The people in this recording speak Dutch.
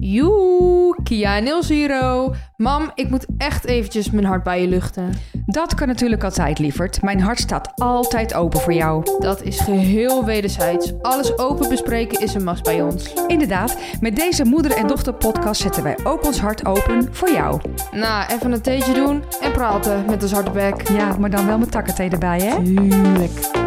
Joe, Kia Nil Zero. Mam, ik moet echt eventjes mijn hart bij je luchten. Dat kan natuurlijk altijd, lieverd. Mijn hart staat altijd open voor jou. Dat is geheel wederzijds. Alles open bespreken is een must bij ons. Inderdaad, met deze moeder- en dochter-podcast zetten wij ook ons hart open voor jou. Nou, even een theetje doen en praten met een zwarte bek. Ja, maar dan wel met takkenthee erbij, hè? Tuurlijk.